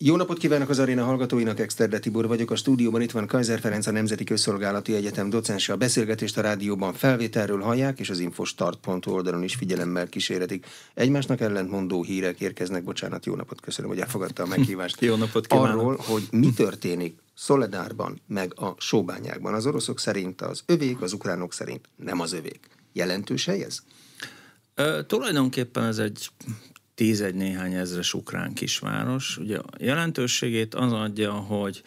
Jó napot kívánok az aréna hallgatóinak, Exterde Tibor vagyok. A stúdióban itt van Kaiser Ferenc, a Nemzeti Közszolgálati Egyetem docense. A beszélgetést a rádióban felvételről hallják, és az infostart.hu oldalon is figyelemmel kíséretik. Egymásnak ellentmondó hírek érkeznek. Bocsánat, jó napot, köszönöm, hogy elfogadta a meghívást. jó napot kívánok. Arról, hogy mi történik Szoledárban, meg a sóbányákban. Az oroszok szerint az övék, az ukránok szerint nem az övék. Jelentős hely ez? Ö, tulajdonképpen ez egy tízegy néhány ezres ukrán kisváros. Ugye jelentőségét az adja, hogy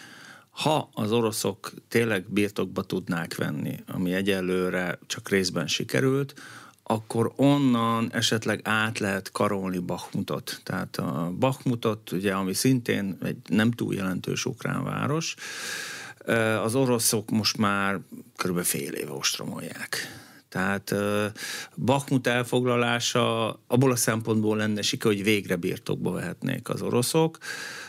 ha az oroszok tényleg birtokba tudnák venni, ami egyelőre csak részben sikerült, akkor onnan esetleg át lehet karolni Bakhmutot. Tehát a Bakhmutot, ugye, ami szintén egy nem túl jelentős ukrán város, az oroszok most már kb. fél éve ostromolják. Tehát Bakhmut elfoglalása abból a szempontból lenne siker, hogy végre birtokba vehetnék az oroszok.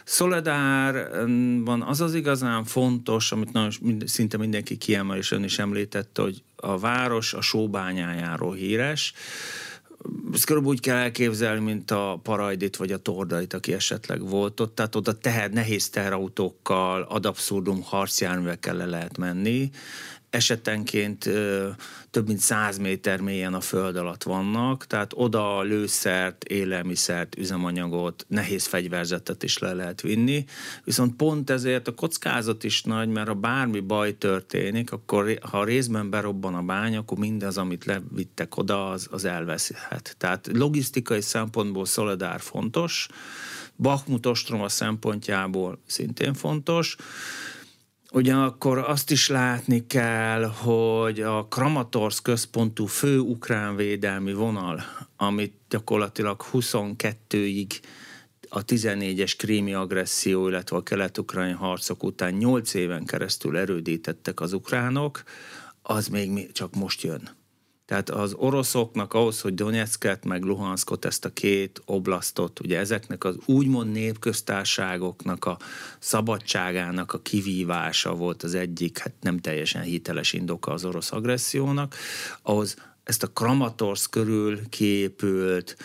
Szoledárban az az igazán fontos, amit nagyon, szinte mindenki kiemel, és ön is említette, hogy a város a sóbányájáról híres, ezt körülbelül úgy kell elképzelni, mint a Parajdit vagy a Tordait, aki esetleg volt ott. Tehát oda teher, nehéz teherautókkal, ad abszurdum harcjárművekkel le lehet menni esetenként több mint száz méter mélyen a föld alatt vannak, tehát oda lőszert, élelmiszert, üzemanyagot, nehéz fegyverzetet is le lehet vinni, viszont pont ezért a kockázat is nagy, mert ha bármi baj történik, akkor ha részben berobban a bánya, akkor mindez, amit levittek oda, az, az elveszhet. Tehát logisztikai szempontból Szoledár fontos, Bakhmut ostroma szempontjából szintén fontos, Ugyanakkor azt is látni kell, hogy a Kramatorsk központú fő ukrán védelmi vonal, amit gyakorlatilag 22-ig a 14-es krími agresszió, illetve a kelet-ukrajn harcok után 8 éven keresztül erődítettek az ukránok, az még csak most jön. Tehát az oroszoknak ahhoz, hogy Donetsket meg Luhanskot, ezt a két oblasztot, ugye ezeknek az úgymond népköztárságoknak a szabadságának a kivívása volt az egyik, hát nem teljesen hiteles indoka az orosz agressziónak, ahhoz ezt a Kramatorsz körül kiépült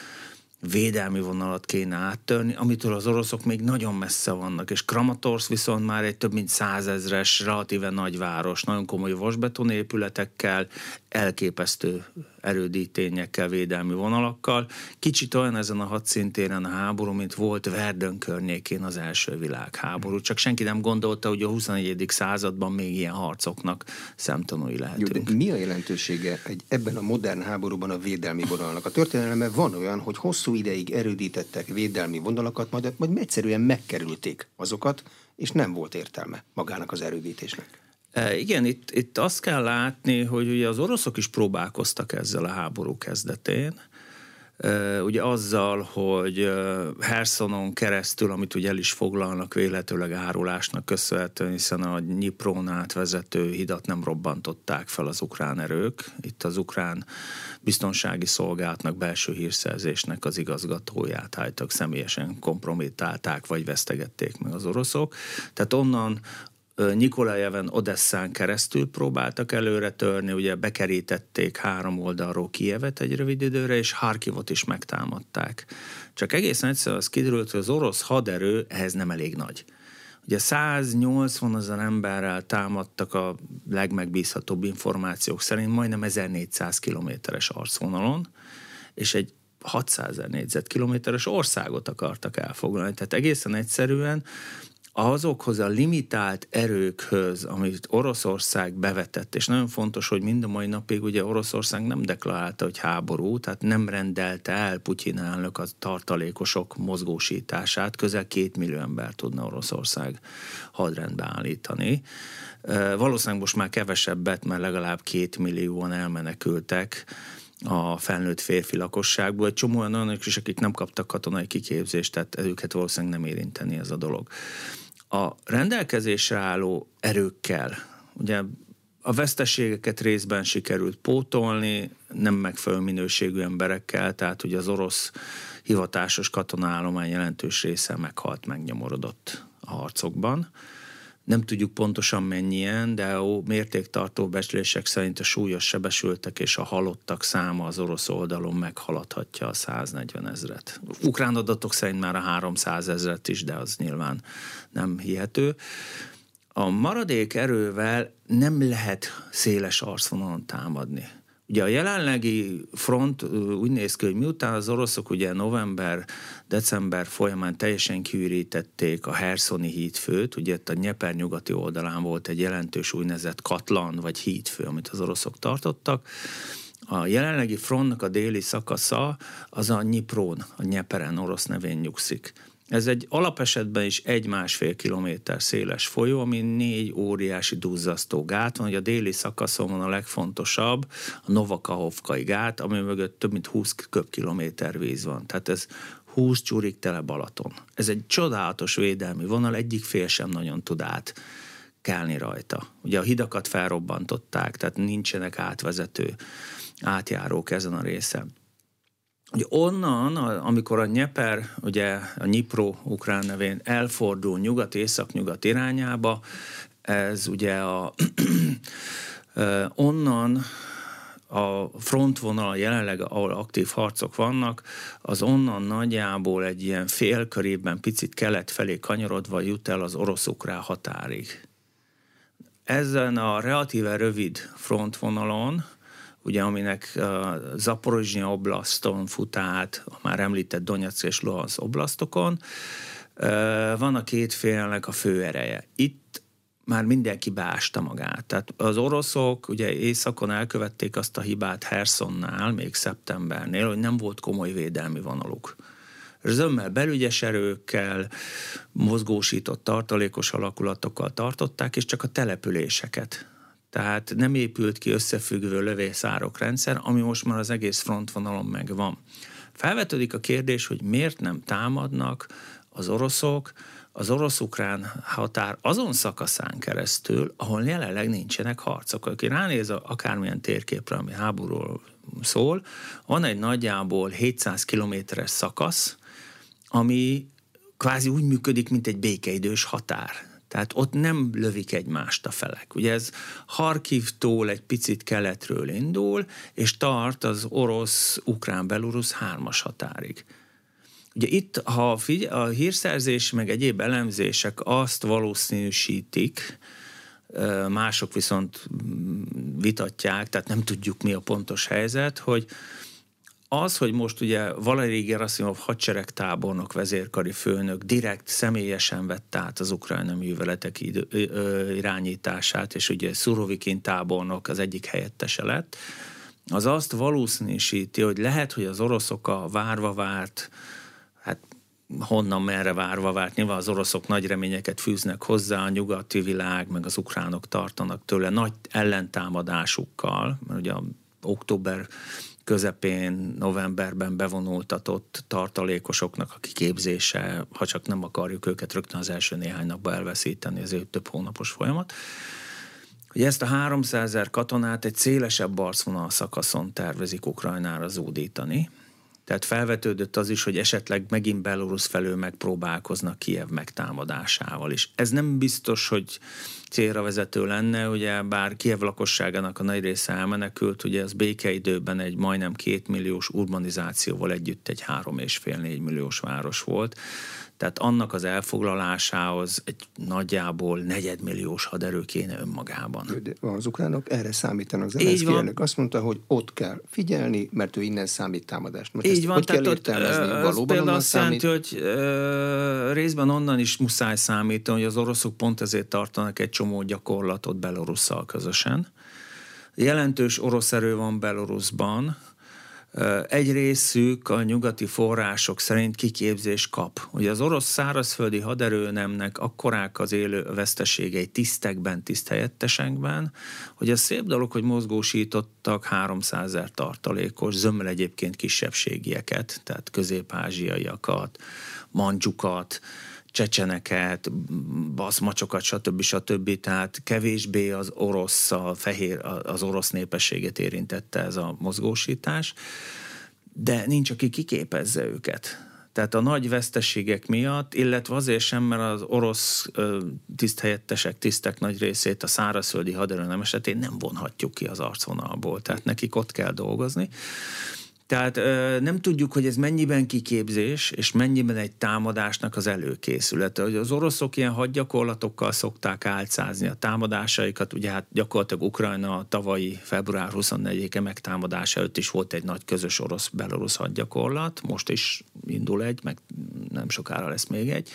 védelmi vonalat kéne áttörni, amitől az oroszok még nagyon messze vannak, és Kramatorsz viszont már egy több mint százezres, relatíve nagy város, nagyon komoly vasbeton épületekkel, elképesztő erődítényekkel, védelmi vonalakkal. Kicsit olyan ezen a hadszintéren a háború, mint volt Verdön környékén az első világháború. Csak senki nem gondolta, hogy a 21. században még ilyen harcoknak szemtanúi lehetünk. Jó, mi a jelentősége egy, ebben a modern háborúban a védelmi vonalnak? A történelemben van olyan, hogy hosszú ideig erődítettek védelmi vonalakat, majd, majd egyszerűen megkerülték azokat, és nem volt értelme magának az erődítésnek. E, igen, itt, itt azt kell látni, hogy ugye az oroszok is próbálkoztak ezzel a háború kezdetén, e, ugye azzal, hogy e, Hersonon keresztül, amit ugye el is foglalnak véletőleg árulásnak köszönhetően, hiszen a Nyiprón átvezető hidat nem robbantották fel az ukrán erők. Itt az ukrán biztonsági szolgálatnak, belső hírszerzésnek az igazgatóját álltak személyesen kompromittálták, vagy vesztegették meg az oroszok. Tehát onnan Nikolajeven Odesszán keresztül próbáltak előre törni, ugye bekerítették három oldalról Kievet egy rövid időre, és Harkivot is megtámadták. Csak egészen egyszerűen az kiderült, hogy az orosz haderő ehhez nem elég nagy. Ugye 180 ezer emberrel támadtak a legmegbízhatóbb információk szerint majdnem 1400 kilométeres arcvonalon, és egy 600 ezer négyzetkilométeres országot akartak elfoglalni. Tehát egészen egyszerűen azokhoz a limitált erőkhöz, amit Oroszország bevetett, és nagyon fontos, hogy mind a mai napig ugye Oroszország nem deklarálta, hogy háború, tehát nem rendelte el Putyin elnök a tartalékosok mozgósítását, közel két millió ember tudna Oroszország hadrendbe állítani. Valószínűleg most már kevesebbet, mert legalább két millióan elmenekültek a felnőtt férfi lakosságból. Egy csomó olyan olyanok is, akik nem kaptak katonai kiképzést, tehát őket valószínűleg nem érinteni ez a dolog a rendelkezésre álló erőkkel, ugye a veszteségeket részben sikerült pótolni, nem megfelelő minőségű emberekkel, tehát ugye az orosz hivatásos katonaállomány jelentős része meghalt, megnyomorodott a harcokban. Nem tudjuk pontosan mennyien, de a mértéktartó becslések szerint a súlyos sebesültek és a halottak száma az orosz oldalon meghaladhatja a 140 ezret. Ukrán adatok szerint már a 300 ezret is, de az nyilván nem hihető. A maradék erővel nem lehet széles arcvonalon támadni. Ugye a jelenlegi front úgy néz ki, hogy miután az oroszok ugye november, december folyamán teljesen kiürítették a Herszoni hídfőt, ugye itt a Nyeper nyugati oldalán volt egy jelentős úgynevezett katlan vagy hídfő, amit az oroszok tartottak, a jelenlegi frontnak a déli szakasza az a Nyiprón, a Nyeperen orosz nevén nyugszik. Ez egy alapesetben is egy-másfél kilométer széles folyó, ami négy óriási duzzasztó gát van, hogy a déli szakaszon van a legfontosabb, a Novakahovkai gát, ami mögött több mint 20 köbkilométer víz van. Tehát ez 20 csúrik tele Balaton. Ez egy csodálatos védelmi vonal, egyik fél sem nagyon tud át kelni rajta. Ugye a hidakat felrobbantották, tehát nincsenek átvezető átjárók ezen a részen. Ugye onnan, amikor a Nyeper, ugye a Nyipro ukrán nevén elfordul nyugat-észak-nyugat irányába, ez ugye a onnan a frontvonal jelenleg, ahol aktív harcok vannak, az onnan nagyjából egy ilyen félkörében picit kelet felé kanyarodva jut el az orosz-ukrán határig. Ezen a relatíve rövid frontvonalon ugye aminek uh, Zaporozsnya oblaszton fut át, a már említett Donetsz és Luhansz oblasztokon, uh, van a két félnek a főereje. Itt már mindenki beásta magát. Tehát az oroszok ugye északon elkövették azt a hibát Hersonnál, még szeptembernél, hogy nem volt komoly védelmi vonaluk. Zömmel belügyes erőkkel, mozgósított tartalékos alakulatokkal tartották, és csak a településeket tehát nem épült ki összefüggő lövészárok rendszer, ami most már az egész frontvonalon megvan. Felvetődik a kérdés, hogy miért nem támadnak az oroszok az orosz-ukrán határ azon szakaszán keresztül, ahol jelenleg nincsenek harcok. Aki ránéz akármilyen térképre, ami háborúról szól, van egy nagyjából 700 kilométeres szakasz, ami kvázi úgy működik, mint egy békeidős határ. Tehát ott nem lövik egymást a felek. Ugye ez Harkivtól egy picit keletről indul, és tart az orosz-ukrán-belorusz hármas határig. Ugye itt, ha figy- a hírszerzés meg egyéb elemzések azt valószínűsítik, mások viszont mm, vitatják, tehát nem tudjuk mi a pontos helyzet, hogy az, hogy most ugye Valeri Gerasimov hadseregtábornok, vezérkari főnök direkt személyesen vett át az ukrajna műveletek idő, ö, irányítását, és ugye Szurovikin tábornok az egyik helyettese lett, az azt valószínűsíti, hogy lehet, hogy az oroszok a várva várt, hát honnan merre várva várt. Nyilván az oroszok nagy reményeket fűznek hozzá, a nyugati világ, meg az ukránok tartanak tőle nagy ellentámadásukkal, mert ugye a október közepén, novemberben bevonultatott tartalékosoknak a kiképzése, ha csak nem akarjuk őket rögtön az első néhány napban elveszíteni, ez egy több hónapos folyamat, hogy ezt a 300 ezer katonát egy szélesebb arcvonal szakaszon tervezik Ukrajnára zúdítani, tehát felvetődött az is, hogy esetleg megint Belarus felől megpróbálkoznak Kiev megtámadásával is. Ez nem biztos, hogy célra vezető lenne, ugye bár Kiev lakosságának a nagy része elmenekült, ugye az békeidőben egy majdnem két milliós urbanizációval együtt egy három és fél négy milliós város volt. Tehát annak az elfoglalásához egy nagyjából negyedmilliós haderő kéne önmagában. De az ukránok erre számítanak. Zelenszky elnök azt mondta, hogy ott kell figyelni, mert ő innen számít támadást. Most Így van, tehát kell? Ott, Valóban onnan azt számít? jelenti, hogy ö, részben onnan is muszáj számítani, hogy az oroszok pont ezért tartanak egy csomó gyakorlatot Belorusszal közösen. Jelentős orosz erő van Belarusban, egy részük a nyugati források szerint kiképzés kap. Ugye az orosz szárazföldi haderőnemnek akkorák az élő veszteségei tisztekben, tiszthelyettesekben, hogy az szép dolog, hogy mozgósítottak 300 ezer tartalékos, zömmel egyébként kisebbségieket, tehát közép-ázsiaiakat, mandzsukat, csecseneket, baszmacsokat, stb. stb. Tehát kevésbé az orosz, a fehér, az orosz népességet érintette ez a mozgósítás, de nincs, aki kiképezze őket. Tehát a nagy veszteségek miatt, illetve azért sem, mert az orosz tiszthelyettesek, tisztek nagy részét a szárazföldi haderő esetén nem vonhatjuk ki az arcvonalból. Tehát nekik ott kell dolgozni. Tehát nem tudjuk, hogy ez mennyiben kiképzés, és mennyiben egy támadásnak az előkészülete. Hogy az oroszok ilyen hadgyakorlatokkal szokták álcázni a támadásaikat, ugye hát gyakorlatilag Ukrajna tavalyi február 24-e megtámadása előtt is volt egy nagy közös orosz-belorusz hadgyakorlat, most is indul egy, meg nem sokára lesz még egy.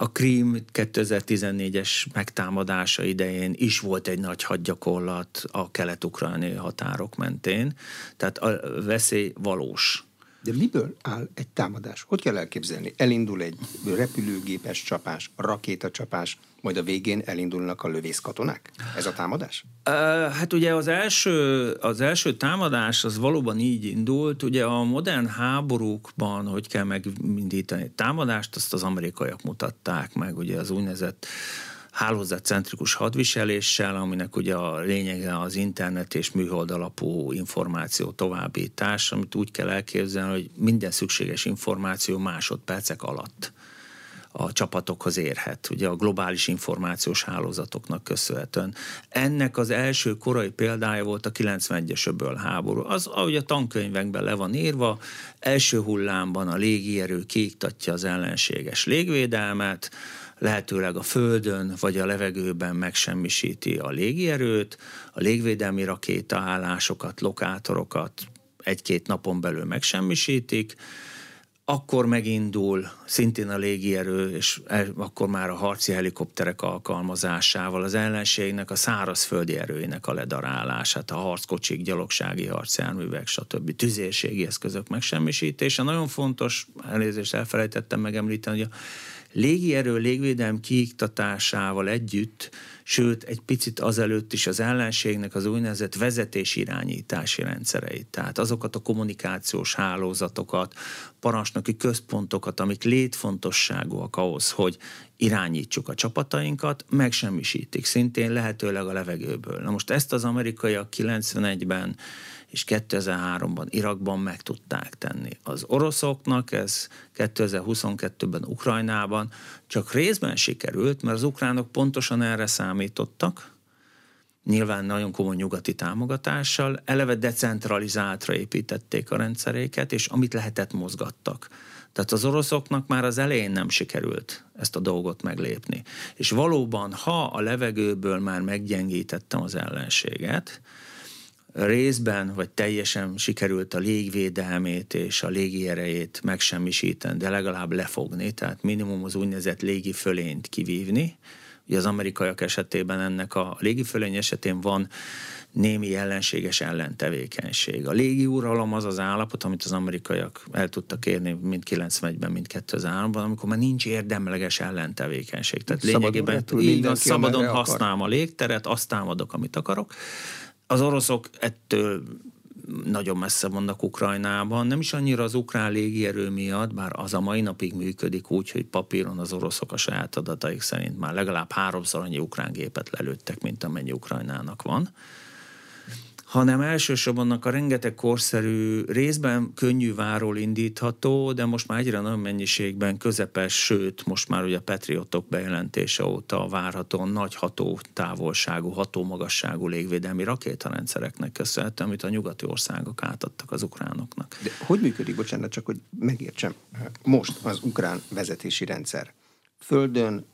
A Krím 2014-es megtámadása idején is volt egy nagy hadgyakorlat a kelet-ukrajnai határok mentén, tehát a veszély valós. De miből áll egy támadás? Hogy kell elképzelni? Elindul egy repülőgépes csapás, rakétacsapás, majd a végén elindulnak a lövészkatonák? Ez a támadás? Hát ugye az első, az első támadás az valóban így indult. Ugye a modern háborúkban, hogy kell megindítani egy támadást, azt az amerikaiak mutatták meg, ugye az úgynevezett hálózatcentrikus hadviseléssel, aminek ugye a lényege az internet és műhold alapú információ továbbítás, amit úgy kell elképzelni, hogy minden szükséges információ másodpercek alatt a csapatokhoz érhet, ugye a globális információs hálózatoknak köszönhetően. Ennek az első korai példája volt a 91-es öböl háború. Az, ahogy a tankönyvekben le van írva, első hullámban a légierő kiiktatja az ellenséges légvédelmet, lehetőleg a földön vagy a levegőben megsemmisíti a légierőt, a légvédelmi rakétaállásokat, lokátorokat egy-két napon belül megsemmisítik, akkor megindul szintén a légierő, és akkor már a harci helikopterek alkalmazásával az ellenségnek a szárazföldi erőinek a ledarálását, a harckocsik, gyalogsági harcjárművek, stb. tüzérségi eszközök megsemmisítése. Nagyon fontos, elnézést elfelejtettem megemlíteni, hogy a légierő légvédelm kiiktatásával együtt, sőt egy picit azelőtt is az ellenségnek az úgynevezett vezetés-irányítási rendszereit, tehát azokat a kommunikációs hálózatokat, parancsnoki központokat, amik létfontosságúak ahhoz, hogy irányítsuk a csapatainkat, megsemmisítik szintén lehetőleg a levegőből. Na most ezt az amerikaiak 91-ben és 2003-ban Irakban meg tudták tenni. Az oroszoknak ez 2022-ben Ukrajnában csak részben sikerült, mert az ukránok pontosan erre számítottak, nyilván nagyon komoly nyugati támogatással, eleve decentralizáltra építették a rendszeréket, és amit lehetett mozgattak. Tehát az oroszoknak már az elején nem sikerült ezt a dolgot meglépni. És valóban, ha a levegőből már meggyengítettem az ellenséget, részben vagy teljesen sikerült a légvédelmét és a légi erejét megsemmisíteni, de legalább lefogni, tehát minimum az úgynevezett légi fölényt kivívni. Ugye az amerikaiak esetében ennek a légi fölény esetén van némi ellenséges ellentevékenység. A légi uralom az az állapot, amit az amerikaiak el tudtak érni mind 91-ben, mind 2003-ban, amikor már nincs érdemleges ellentevékenység. Tehát lényegében így van, szabadon használom a légteret, azt támadok, amit akarok. Az oroszok ettől nagyon messze vannak Ukrajnában, nem is annyira az ukrán légierő miatt, bár az a mai napig működik úgy, hogy papíron az oroszok a saját adataik szerint már legalább háromszor annyi ukrán gépet lelőttek, mint amennyi Ukrajnának van hanem elsősorban a rengeteg korszerű, részben könnyű váról indítható, de most már egyre nagy mennyiségben közepes, sőt, most már ugye a Patriotok bejelentése óta várhatóan nagy ható távolságú, ható magasságú légvédelmi rakétarendszereknek köszönhető, amit a nyugati országok átadtak az ukránoknak. De hogy működik, bocsánat, csak hogy megértsem, most az ukrán vezetési rendszer földön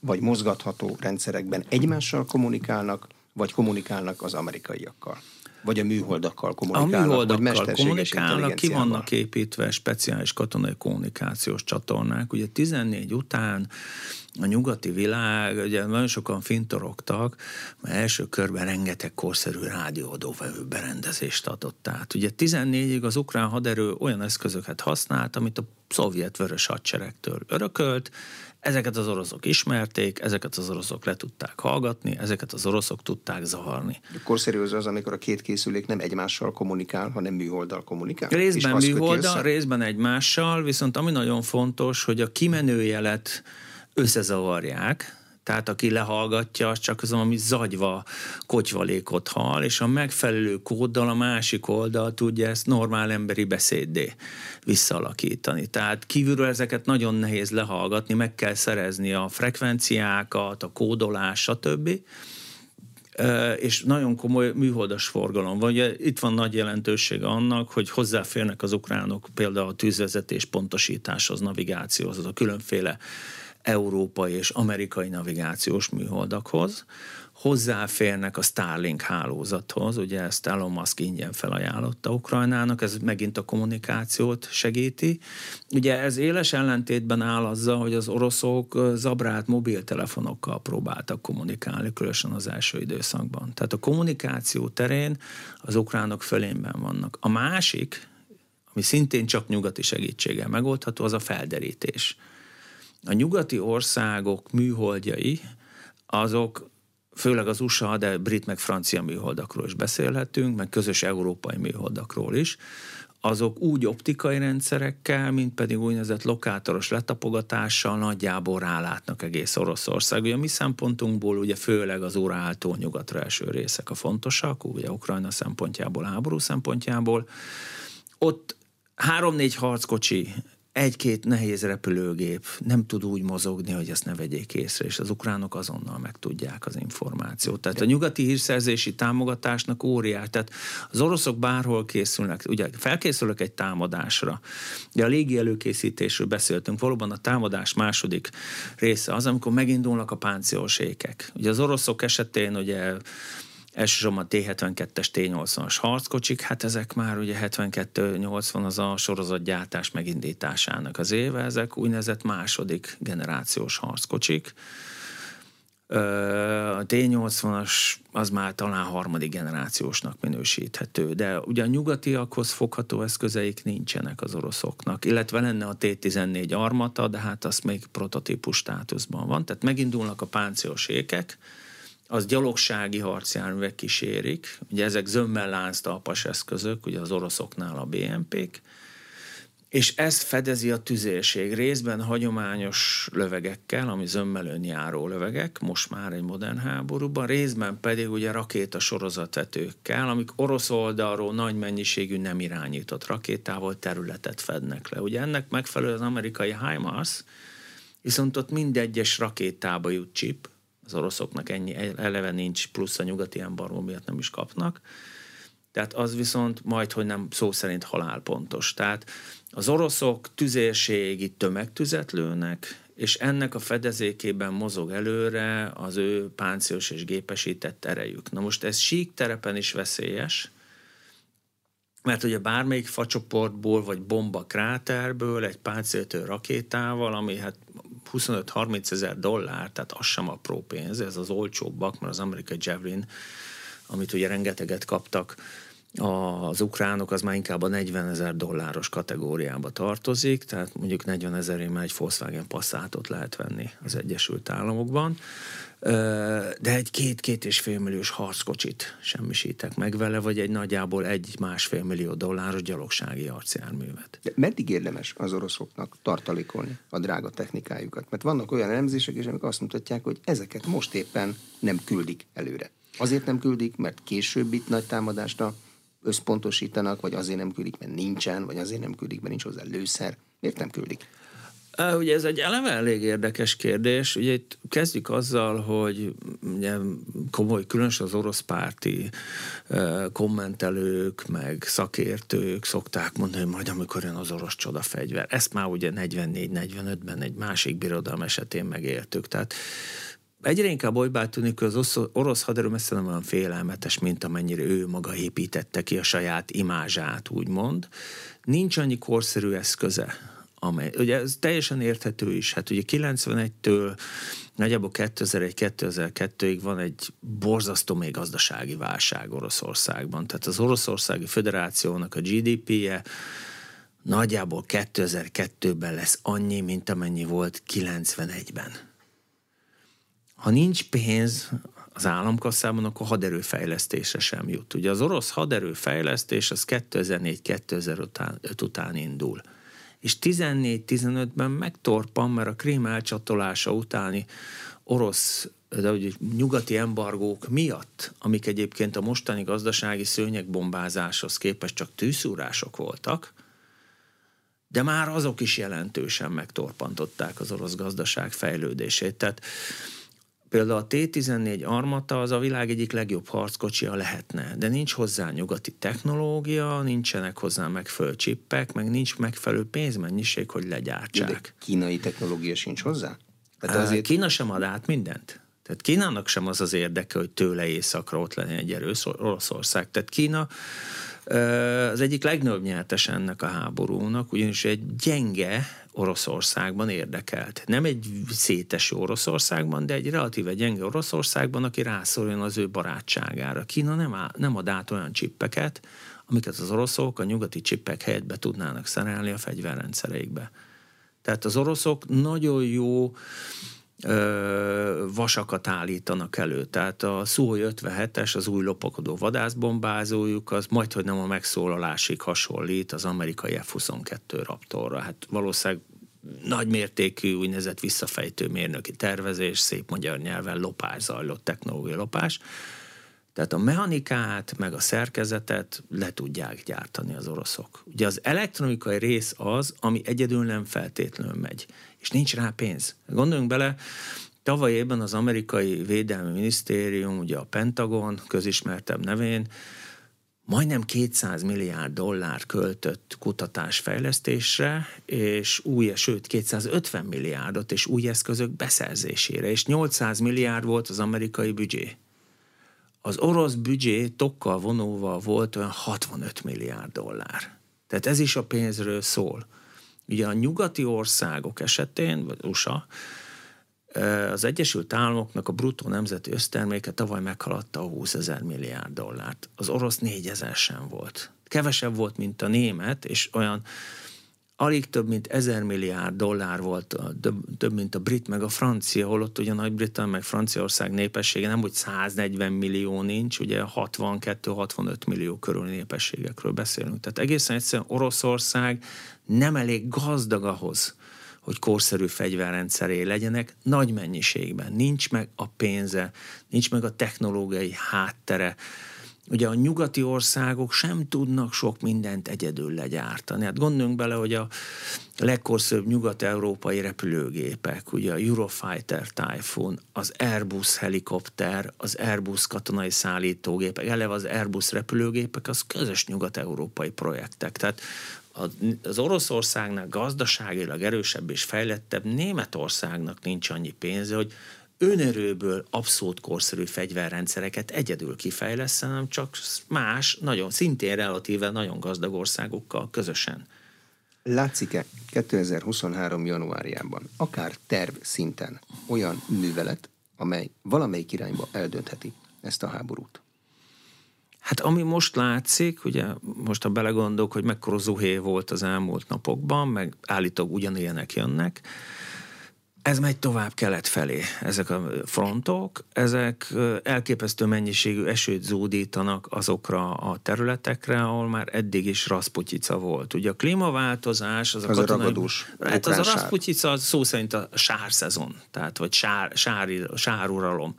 vagy mozgatható rendszerekben egymással kommunikálnak, vagy kommunikálnak az amerikaiakkal? Vagy a műholdakkal kommunikálnak? A műholdakkal kommunikálnak, ki vannak építve speciális katonai kommunikációs csatornák. Ugye 14 után a nyugati világ, ugye nagyon sokan fintorogtak, mert első körben rengeteg korszerű rádióadóvevő berendezést adott át. Ugye 14-ig az ukrán haderő olyan eszközöket használt, amit a szovjet vörös hadseregtől örökölt, Ezeket az oroszok ismerték, ezeket az oroszok le tudták hallgatni, ezeket az oroszok tudták zavarni. A korszerű az az, amikor a két készülék nem egymással kommunikál, hanem műholddal kommunikál? Részben műholddal, részben egymással, viszont ami nagyon fontos, hogy a kimenő jelet összezavarják, Tehát aki lehallgatja, az csak az, ami zagyva kotyvalékot hal, és a megfelelő kóddal a másik oldal tudja ezt normál emberi beszéddé visszalakítani. Tehát kívülről ezeket nagyon nehéz lehallgatni, meg kell szerezni a frekvenciákat, a kódolás, stb és nagyon komoly műholdas forgalom van. Ugye itt van nagy jelentősége annak, hogy hozzáférnek az ukránok például a tűzvezetés pontosításhoz, navigációhoz, a különféle európai és amerikai navigációs műholdakhoz, hozzáférnek a Starlink hálózathoz, ugye ezt Elon Musk ingyen felajánlotta Ukrajnának, ez megint a kommunikációt segíti. Ugye ez éles ellentétben áll azzal, hogy az oroszok zabrált mobiltelefonokkal próbáltak kommunikálni, különösen az első időszakban. Tehát a kommunikáció terén az ukránok fölénben vannak. A másik, ami szintén csak nyugati segítséggel megoldható, az a felderítés. A nyugati országok műholdjai, azok főleg az USA, de brit meg francia műholdakról is beszélhetünk, meg közös európai műholdakról is, azok úgy optikai rendszerekkel, mint pedig úgynevezett lokátoros letapogatással nagyjából rálátnak egész Oroszország. Ugye a mi szempontunkból ugye főleg az óráltól nyugatra eső részek a fontosak, ugye Ukrajna szempontjából, háború szempontjából. Ott három-négy harckocsi egy-két nehéz repülőgép nem tud úgy mozogni, hogy ezt ne vegyék észre, és az ukránok azonnal megtudják az információt. Tehát a nyugati hírszerzési támogatásnak óriás. Tehát az oroszok bárhol készülnek, ugye felkészülök egy támadásra. Ugye a légi előkészítésről beszéltünk, valóban a támadás második része az, amikor megindulnak a páncélos ékek. Ugye az oroszok esetén ugye elsősorban T-72-es, T-80-as harckocsik, hát ezek már ugye 72-80 az a sorozatgyártás megindításának az éve, ezek úgynevezett második generációs harckocsik. A T-80-as az már talán harmadik generációsnak minősíthető, de ugye a nyugatiakhoz fogható eszközeik nincsenek az oroszoknak, illetve lenne a T-14 armata, de hát az még prototípus státuszban van, tehát megindulnak a páncélos ékek, az gyalogsági harcjárművek kísérik, ugye ezek zömmel lánctalpas eszközök, ugye az oroszoknál a BMP-k, és ezt fedezi a tüzérség részben hagyományos lövegekkel, ami zömmel önjáró lövegek, most már egy modern háborúban, részben pedig ugye rakéta sorozatvetőkkel, amik orosz oldalról nagy mennyiségű nem irányított rakétával területet fednek le. Ugye ennek megfelelő az amerikai HIMARS, viszont ott mindegyes rakétába jut chip, az oroszoknak ennyi eleve nincs, plusz a nyugati embargó miatt nem is kapnak. Tehát az viszont majd, hogy nem szó szerint halálpontos. Tehát az oroszok tüzérségi tömegtüzet lőnek, és ennek a fedezékében mozog előre az ő páncélos és gépesített erejük. Na most ez sík terepen is veszélyes, mert ugye bármelyik facsoportból vagy bomba kráterből egy páncéltő rakétával, ami hát 25-30 ezer dollár, tehát az sem apró pénz, ez az olcsóbbak, mert az amerikai Javelin, amit ugye rengeteget kaptak, az ukránok az már inkább a 40 ezer dolláros kategóriába tartozik, tehát mondjuk 40 ezerért már egy Volkswagen Passatot lehet venni az Egyesült Államokban de egy két-két és fél milliós harckocsit semmisítek meg vele, vagy egy nagyjából egy másfél millió dolláros gyalogsági arcjárművet. De meddig érdemes az oroszoknak tartalékolni a drága technikájukat? Mert vannak olyan elemzések is, amik azt mutatják, hogy ezeket most éppen nem küldik előre. Azért nem küldik, mert később itt nagy támadásra összpontosítanak, vagy azért nem küldik, mert nincsen, vagy azért nem küldik, mert nincs hozzá lőszer. Miért nem küldik? Ugye ez egy eleve elég érdekes kérdés. Ugye itt kezdjük azzal, hogy ugye komoly, különösen az orosz párti kommentelők, meg szakértők szokták mondani, hogy majd amikor jön az orosz csodafegyver. Ezt már ugye 44-45-ben egy másik birodalom esetén megértük. Tehát egyre inkább olybá tűnik, hogy az orosz haderő messze nem olyan félelmetes, mint amennyire ő maga építette ki a saját imázsát, úgymond. Nincs annyi korszerű eszköze amely, ugye ez teljesen érthető is, hát ugye 91-től nagyjából 2001-2002-ig van egy borzasztó még gazdasági válság Oroszországban. Tehát az Oroszországi Föderációnak a GDP-je nagyjából 2002-ben lesz annyi, mint amennyi volt 91-ben. Ha nincs pénz az államkasszában, akkor haderőfejlesztésre sem jut. Ugye az orosz haderőfejlesztés az 2004-2005 után, után indul és 14-15-ben megtorpan, mert a krím elcsatolása utáni orosz de hogy nyugati embargók miatt, amik egyébként a mostani gazdasági szőnyegbombázáshoz képest csak tűszúrások voltak, de már azok is jelentősen megtorpantották az orosz gazdaság fejlődését. Tehát például a T-14 armata az a világ egyik legjobb harckocsia lehetne, de nincs hozzá nyugati technológia, nincsenek hozzá megfelelő csippek, meg nincs megfelelő pénzmennyiség, hogy legyártsák. De kínai technológia sincs hozzá? Tehát azért... Kína sem ad át mindent. Tehát Kínának sem az az érdeke, hogy tőle északra ott legyen egy erős Oroszország. Tehát Kína az egyik legnagyobb nyertes ennek a háborúnak, ugyanis egy gyenge Oroszországban érdekelt. Nem egy széteső Oroszországban, de egy relatíve gyenge Oroszországban, aki rászorjon az ő barátságára. Kína nem, á, nem ad át olyan csippeket, amiket az oroszok a nyugati csippek helyett be tudnának szerelni a fegyverrendszereikbe. Tehát az oroszok nagyon jó ö, vasakat állítanak elő. Tehát a Suhoi 57-es, az új lopakodó vadászbombázójuk, az majd, hogy nem a megszólalásig hasonlít az amerikai F-22 Raptorra. Hát valószínűleg nagy mértékű úgynevezett visszafejtő mérnöki tervezés, szép magyar nyelven lopás zajlott, technológia lopás. Tehát a mechanikát, meg a szerkezetet le tudják gyártani az oroszok. Ugye az elektronikai rész az, ami egyedül nem feltétlenül megy és nincs rá pénz. Gondoljunk bele, tavaly évben az amerikai védelmi minisztérium, ugye a Pentagon közismertebb nevén, majdnem 200 milliárd dollár költött kutatásfejlesztésre, és új, sőt 250 milliárdot és új eszközök beszerzésére, és 800 milliárd volt az amerikai büdzsé. Az orosz büdzsé tokkal vonóval volt olyan 65 milliárd dollár. Tehát ez is a pénzről szól. Ugye a nyugati országok esetén, vagy USA, az Egyesült Államoknak a bruttó nemzeti összterméke tavaly meghaladta a 20 ezer milliárd dollárt. Az orosz 4 ezer sem volt. Kevesebb volt, mint a német, és olyan alig több mint ezer milliárd dollár volt, több, több, mint a brit meg a francia, holott ugye Nagy-Britann meg Franciaország népessége nem úgy 140 millió nincs, ugye 62-65 millió körül népességekről beszélünk. Tehát egészen egyszerűen Oroszország nem elég gazdag ahhoz, hogy korszerű fegyverrendszeré legyenek nagy mennyiségben. Nincs meg a pénze, nincs meg a technológiai háttere, Ugye a nyugati országok sem tudnak sok mindent egyedül legyártani. Hát gondoljunk bele, hogy a legkorszerűbb nyugat-európai repülőgépek, ugye a Eurofighter Typhoon, az Airbus helikopter, az Airbus katonai szállítógépek, eleve az Airbus repülőgépek, az közös nyugat-európai projektek. Tehát az Oroszországnál gazdaságilag erősebb és fejlettebb Németországnak nincs annyi pénze, hogy önerőből abszolút korszerű fegyverrendszereket egyedül kifejlesz, hanem csak más, nagyon szintén relatíve nagyon gazdag országokkal közösen. Látszik-e 2023. januárjában akár terv szinten olyan művelet, amely valamelyik irányba eldöntheti ezt a háborút? Hát ami most látszik, ugye most ha belegondolok, hogy mekkora zuhé volt az elmúlt napokban, meg állítólag ugyanilyenek jönnek, ez megy tovább kelet felé, ezek a frontok, ezek elképesztő mennyiségű esőt zúdítanak azokra a területekre, ahol már eddig is Rasputyica volt. Ugye a klímaváltozás, az, az a, katonai, a ragadós. Hát az a Rasputyica az szó szerint a sárszezon, tehát vagy sár, sári, sáruralom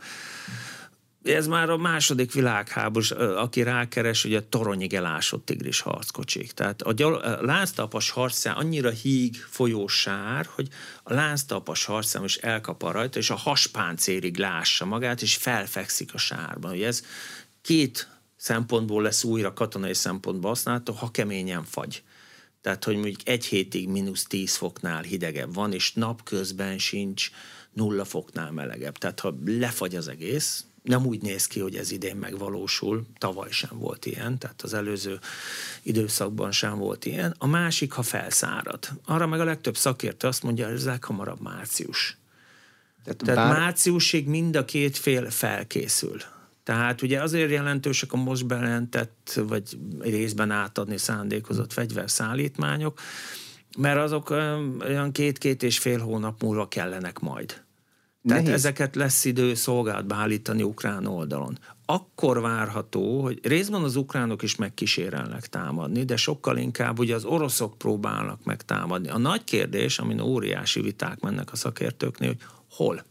ez már a második világháborús, aki rákeres, ugye toronyig elásott tigris harckocsik. Tehát a, gyal, a láztapas harcszám annyira híg folyósár, hogy a láztapas harcszám is elkap a rajta, és a haspáncérig lássa magát, és felfekszik a sárban. Ugye ez két szempontból lesz újra katonai szempontból használható, ha keményen fagy. Tehát, hogy mondjuk egy hétig mínusz 10 foknál hidegebb van, és napközben sincs nulla foknál melegebb. Tehát, ha lefagy az egész, nem úgy néz ki, hogy ez idén megvalósul, tavaly sem volt ilyen, tehát az előző időszakban sem volt ilyen. A másik, ha felszárad. Arra meg a legtöbb szakértő azt mondja, hogy ez leghamarabb március. Tehát, tehát bár... márciusig mind a két fél felkészül. Tehát ugye azért jelentősek a most bejelentett, vagy részben átadni szándékozott fegyverszállítmányok, mert azok olyan két-két és fél hónap múlva kellenek majd. Tehát Nehéz. ezeket lesz idő szolgálatba állítani ukrán oldalon. akkor várható, hogy részben az ukránok is megkísérelnek támadni, de sokkal inkább ugye az oroszok próbálnak megtámadni. A nagy kérdés, amin óriási viták mennek a szakértőknél, hogy hol.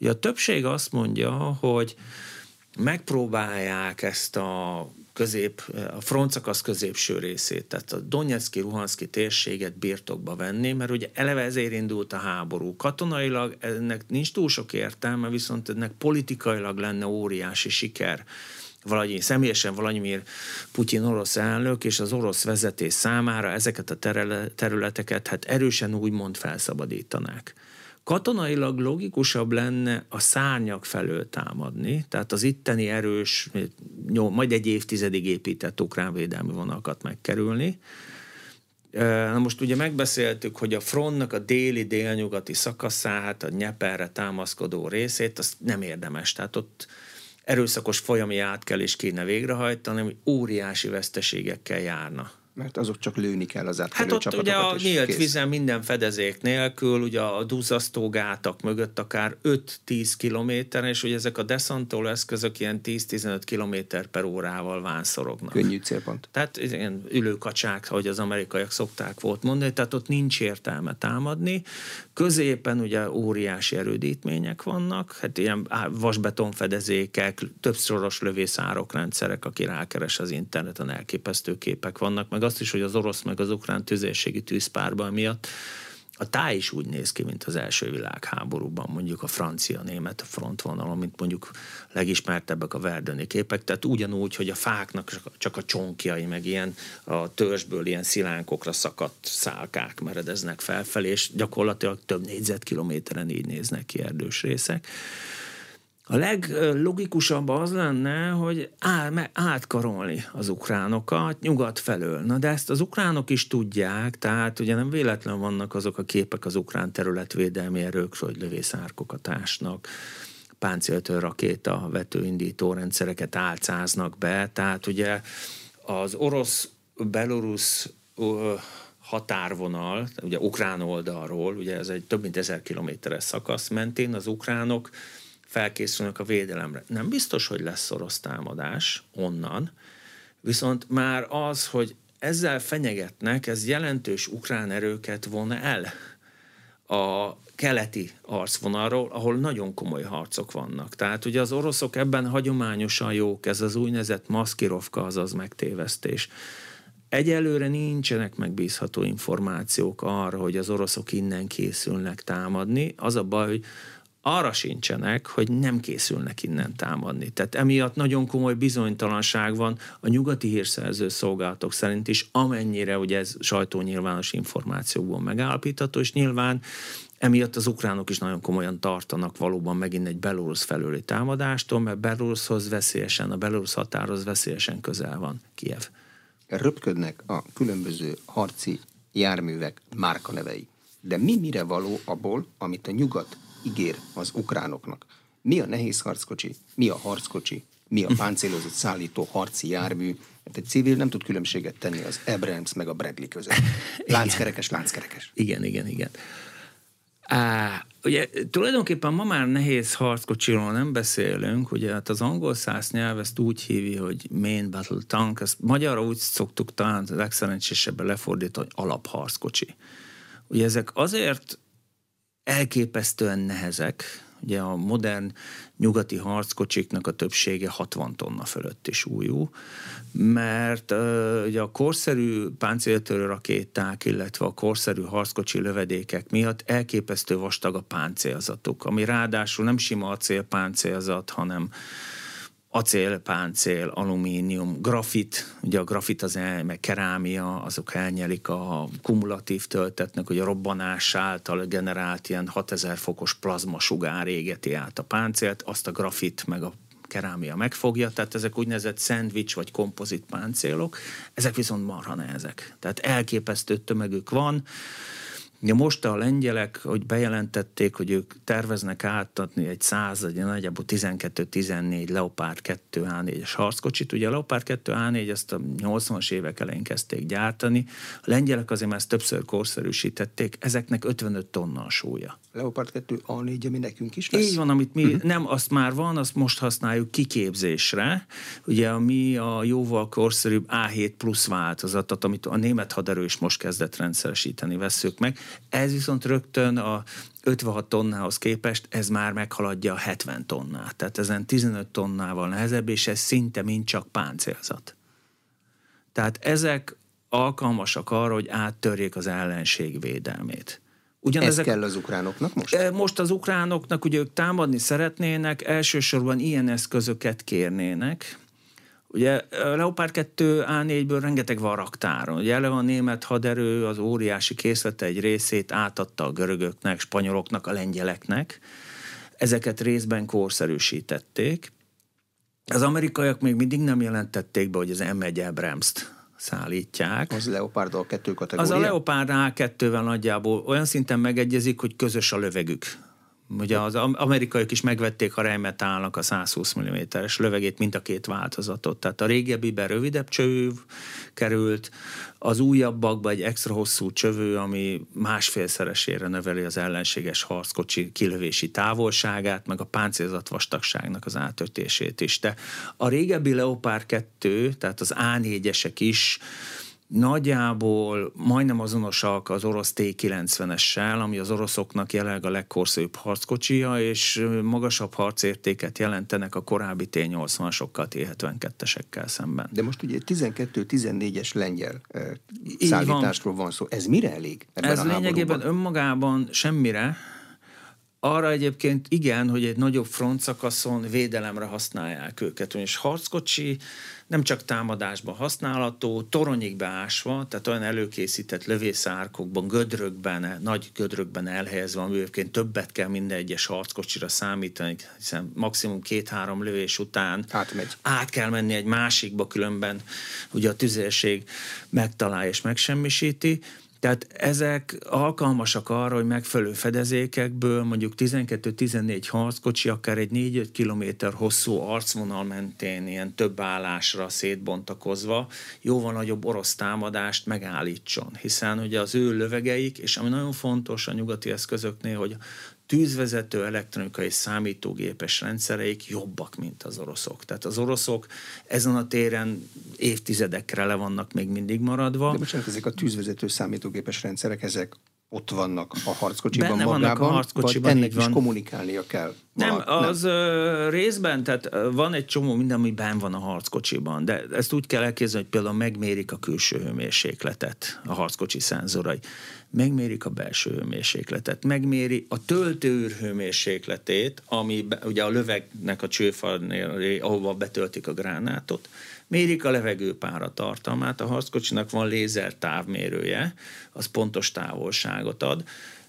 Ugye a többség azt mondja, hogy megpróbálják ezt a közép, a frontszakasz középső részét, tehát a Donetszki, Ruhanszki térséget birtokba venni, mert ugye eleve ezért indult a háború. Katonailag ennek nincs túl sok értelme, viszont ennek politikailag lenne óriási siker. Valahogy személyesen Vladimir Putyin orosz elnök és az orosz vezetés számára ezeket a területeket hát erősen úgymond felszabadítanák. Katonailag logikusabb lenne a szárnyak felől támadni, tehát az itteni erős, majd egy évtizedig épített ukrán védelmi vonalakat megkerülni. Na most ugye megbeszéltük, hogy a frontnak a déli, délnyugati szakaszát, a Nyeperre támaszkodó részét, azt nem érdemes. Tehát ott erőszakos folyami átkelés kéne végrehajtani, ami óriási veszteségekkel járna mert azok csak lőni kell az átkelő Hát ott ugye a nyílt kész. vizen minden fedezék nélkül, ugye a duzzasztó gátak mögött akár 5-10 kilométeren, és ugye ezek a deszantoló eszközök ilyen 10-15 kilométer per órával vánszorognak. Könnyű célpont. Tehát ilyen ülőkacsák, ahogy az amerikaiak szokták volt mondani, tehát ott nincs értelme támadni. Középen ugye óriási erődítmények vannak, hát ilyen vasbetonfedezékek, több szoros lövészárok rendszerek, aki rákeres az interneten, elképesztő képek vannak, meg azt is, hogy az orosz meg az ukrán tüzérségi tűzpárban miatt a táj is úgy néz ki, mint az első világháborúban, mondjuk a francia-német frontvonalon, mint mondjuk legismertebbek a verdöni képek, tehát ugyanúgy, hogy a fáknak csak a csonkjai, meg ilyen a törzsből ilyen szilánkokra szakadt szálkák meredeznek felfelé, és gyakorlatilag több négyzetkilométeren így néznek ki erdős részek. A leglogikusabb az lenne, hogy átkarolni az ukránokat nyugat felől. Na de ezt az ukránok is tudják, tehát ugye nem véletlen vannak azok a képek az ukrán területvédelmi erőkről, hogy lövészárkokat ásnak, páncéltől rakéta vetőindító rendszereket álcáznak be, tehát ugye az orosz-belorusz határvonal, ugye ukrán oldalról, ugye ez egy több mint ezer kilométeres szakasz mentén az ukránok felkészülnek a védelemre. Nem biztos, hogy lesz orosz támadás onnan, viszont már az, hogy ezzel fenyegetnek, ez jelentős ukrán erőket von el a keleti arcvonalról, ahol nagyon komoly harcok vannak. Tehát ugye az oroszok ebben hagyományosan jók, ez az úgynevezett maszkirovka, azaz megtévesztés. Egyelőre nincsenek megbízható információk arra, hogy az oroszok innen készülnek támadni. Az a baj, hogy arra sincsenek, hogy nem készülnek innen támadni. Tehát emiatt nagyon komoly bizonytalanság van a nyugati hírszerző szolgálatok szerint is, amennyire ugye ez sajtónyilvános információkból megállapítható, és nyilván Emiatt az ukránok is nagyon komolyan tartanak valóban megint egy Belarus felőli támadástól, mert Belarushoz veszélyesen, a Belarus határhoz veszélyesen közel van Kiev. Röpködnek a különböző harci járművek márkanevei. De mi mire való abból, amit a nyugat ígér az ukránoknak. Mi a nehéz harckocsi, mi a harckocsi, mi a páncélozott szállító harci jármű, mert egy civil nem tud különbséget tenni az Abrams meg a Bradley között. Lánckerekes, lánckerekes. Igen, igen, igen. Á, ugye tulajdonképpen ma már nehéz harckocsiról nem beszélünk, ugye hát az angol száz nyelv ezt úgy hívja, hogy main battle tank, ezt magyarra úgy szoktuk talán legszerencsésebben lefordítani, hogy alapharckocsi. Ugye ezek azért elképesztően nehezek. Ugye a modern nyugati harckocsiknak a többsége 60 tonna fölött is újú, mert uh, ugye a korszerű páncéltörő rakéták, illetve a korszerű harckocsi lövedékek miatt elképesztő vastag a páncélzatuk, ami ráadásul nem sima acélpáncélzat, hanem acél, páncél, alumínium, grafit, ugye a grafit az el, meg kerámia, azok elnyelik a kumulatív töltetnek, hogy a robbanás által generált ilyen 6000 fokos plazma sugár égeti át a páncélt, azt a grafit meg a kerámia megfogja, tehát ezek úgynevezett szendvics vagy kompozit páncélok, ezek viszont marha nehezek. Tehát elképesztő tömegük van, Ugye most a lengyelek, hogy bejelentették, hogy ők terveznek átadni egy száz, egy nagyjából 12-14 Leopard 2 A4-es harckocsit. Ugye a Leopard 2 A4 ezt a 80-as évek elején kezdték gyártani. A lengyelek azért már ezt többször korszerűsítették, ezeknek 55 tonna a súlya. Leopard 2 A4, ami nekünk is lesz? Így van, amit mi, uh-huh. nem, azt már van, azt most használjuk kiképzésre. Ugye a mi a jóval korszerűbb A7 plusz változatot, amit a német haderő is most kezdett rendszeresíteni, veszük meg. Ez viszont rögtön a 56 tonnához képest ez már meghaladja a 70 tonnát. Tehát ezen 15 tonnával nehezebb, és ez szinte mind csak páncélzat. Tehát ezek alkalmasak arra, hogy áttörjék az ellenség védelmét. Ugyanezek, Ez kell az ukránoknak most? E, most az ukránoknak, ugye ők támadni szeretnének, elsősorban ilyen eszközöket kérnének, Ugye Leopard 2 A4-ből rengeteg van raktáron. Ugye eleve a német haderő az óriási készlete egy részét átadta a görögöknek, spanyoloknak, a lengyeleknek. Ezeket részben korszerűsítették. Az amerikaiak még mindig nem jelentették be, hogy az M1 Abrams-t szállítják. Az Leopard A2 kategória? Az a Leopard A2-vel nagyjából olyan szinten megegyezik, hogy közös a lövegük. Ugye az amerikaiak is megvették a Rheinmetallnak a 120 mm-es lövegét, mint a két változatot. Tehát a régebbiben rövidebb csövű került, az újabbakban egy extra hosszú csövő, ami másfélszeresére növeli az ellenséges harckocsi kilövési távolságát, meg a páncélzat vastagságnak az átöltését is. De a régebbi Leopard 2, tehát az A4-esek is nagyjából majdnem azonosak az orosz T-90-essel, ami az oroszoknak jelenleg a legkorszerűbb harckocsia, és magasabb harcértéket jelentenek a korábbi T-80-asokkal, T-72-esekkel szemben. De most ugye 12-14-es lengyel szállításról van. van szó. Ez mire elég? Ez a lényegében önmagában semmire, arra egyébként igen, hogy egy nagyobb frontszakaszon védelemre használják őket, és harckocsi nem csak támadásban használható, toronyig beásva, tehát olyan előkészített lövészárkokban, gödrökben, nagy gödrökben elhelyezve, ami egyébként többet kell minden egyes harckocsira számítani, hiszen maximum két-három lövés után Átmegy. át kell menni egy másikba, különben ugye a tüzérség megtalálja és megsemmisíti. Tehát ezek alkalmasak arra, hogy megfelelő fedezékekből mondjuk 12-14 harckocsi, akár egy 4-5 kilométer hosszú arcvonal mentén ilyen több állásra szétbontakozva jóval nagyobb orosz támadást megállítson. Hiszen ugye az ő lövegeik, és ami nagyon fontos a nyugati eszközöknél, hogy tűzvezető elektronikai számítógépes rendszereik jobbak, mint az oroszok. Tehát az oroszok ezen a téren évtizedekre le vannak még mindig maradva. De bocsánat, ezek a tűzvezető számítógépes rendszerek, ezek ott vannak a harckocsiban Benne magában, vannak a harckocsiban, vagy ennek is kommunikálnia kell? Nem, az nem. részben, tehát van egy csomó minden, ami benn van a harckocsiban, de ezt úgy kell elképzelni, hogy például megmérik a külső hőmérsékletet a harckocsi szenzorai, megmérik a belső hőmérsékletet, megméri a töltőűr hőmérsékletét, ami ugye a lövegnek a csőfalnél, ahova betöltik a gránátot, mérik a levegőpára tartalmát, a harckocsinak van lézer távmérője, az pontos távolságot ad,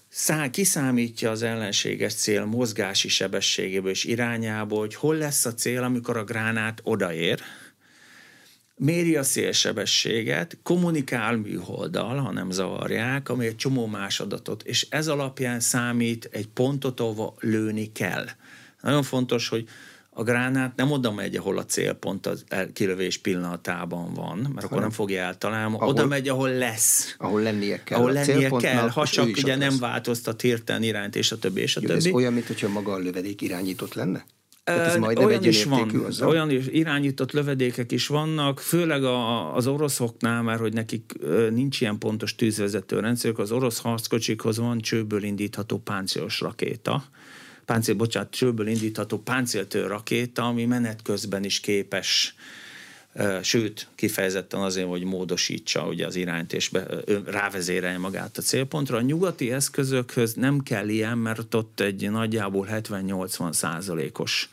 Szá, kiszámítja az ellenséges cél mozgási sebességéből és irányából, hogy hol lesz a cél, amikor a gránát odaér, méri a szélsebességet, kommunikál műholddal, ha nem zavarják, ami egy csomó más adatot, és ez alapján számít egy pontot, ahova lőni kell. Nagyon fontos, hogy a gránát nem oda megy, ahol a célpont az kilövés pillanatában van, mert akkor nem fogja eltalálni, ahol, oda megy, ahol lesz. Ahol lennie kell. Ahol lennie kell, ha csak ugye nem lesz. változtat hirtelen irányt, és a többi, és a Jó, többi. Ez olyan, mintha maga a lövedék irányított lenne? Tehát ez majd olyan is van, azzal? olyan is, irányított lövedékek is vannak, főleg a, az oroszoknál, mert hogy nekik nincs ilyen pontos tűzvezető rendszerük, az orosz harckocsikhoz van csőből indítható páncélos rakéta, páncél, bocsánat, csőből indítható páncéltő rakéta, ami menet közben is képes sőt, kifejezetten azért, hogy módosítsa ugye az irányt és be, rávezérelje magát a célpontra. A nyugati eszközökhöz nem kell ilyen, mert ott egy nagyjából 70-80 százalékos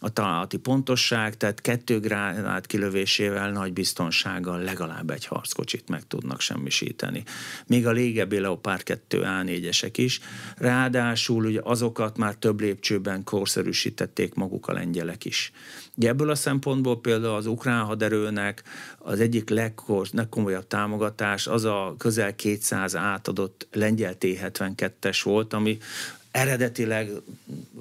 a találati pontosság, tehát kettő gránát kilövésével nagy biztonsággal legalább egy harckocsit meg tudnak semmisíteni. Még a légebbi Leopard 2 A4-esek is. Ráadásul ugye azokat már több lépcsőben korszerűsítették maguk a lengyelek is. Ugye ebből a szempontból például az ukrán haderőnek az egyik legkor, legkomolyabb támogatás az a közel 200 átadott lengyel T-72-es volt, ami eredetileg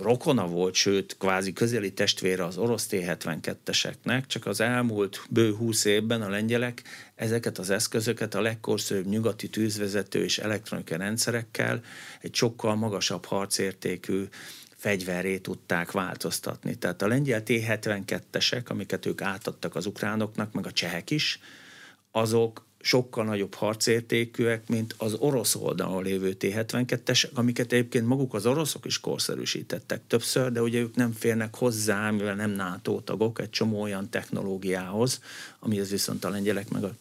rokona volt, sőt, kvázi közeli testvére az orosz T-72-eseknek, csak az elmúlt bő húsz évben a lengyelek ezeket az eszközöket a legkorszerűbb nyugati tűzvezető és elektronikai rendszerekkel egy sokkal magasabb harcértékű fegyverré tudták változtatni. Tehát a lengyel T-72-esek, amiket ők átadtak az ukránoknak, meg a csehek is, azok sokkal nagyobb harcértékűek, mint az orosz oldalon lévő T-72-esek, amiket egyébként maguk az oroszok is korszerűsítettek többször, de ugye ők nem férnek hozzá, mivel nem NATO tagok, egy csomó olyan technológiához, amihez viszont a lengyelek meg a